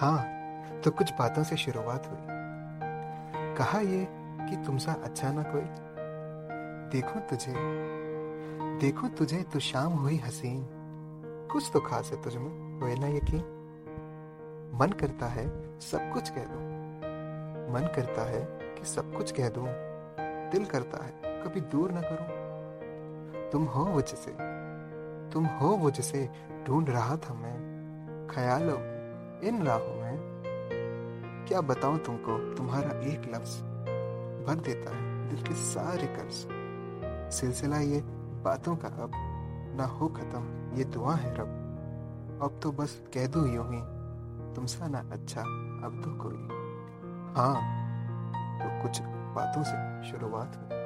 हाँ तो कुछ बातों से शुरुआत हुई। कहा ये कि तुमसा अच्छा ना कोई? देखो तुझे देखो तुझे तो शाम हुई हसीन। कुछ तो खास है तुझमें हुए ना यकीन? मन करता है सब कुछ कह दूँ। मन करता है कि सब कुछ कह दूँ। दिल करता है कभी दूर ना करूँ। तुम हो वो जिसे तुम हो वो जिसे ढूंढ रहा था मैं। ख्यालों इन राहों में क्या बताऊँ तुमको? तुम्हारा एक लफ्ज भर देता है दिल के सारे कर्ज। सिलसिला ये बातों का अब ना हो खत्म, ये दुआ है रब। अब तो बस कह दो यूँ ही, तुमसा ना अच्छा अब तो कोई। हाँ तो कुछ बातों से शुरुआत हुई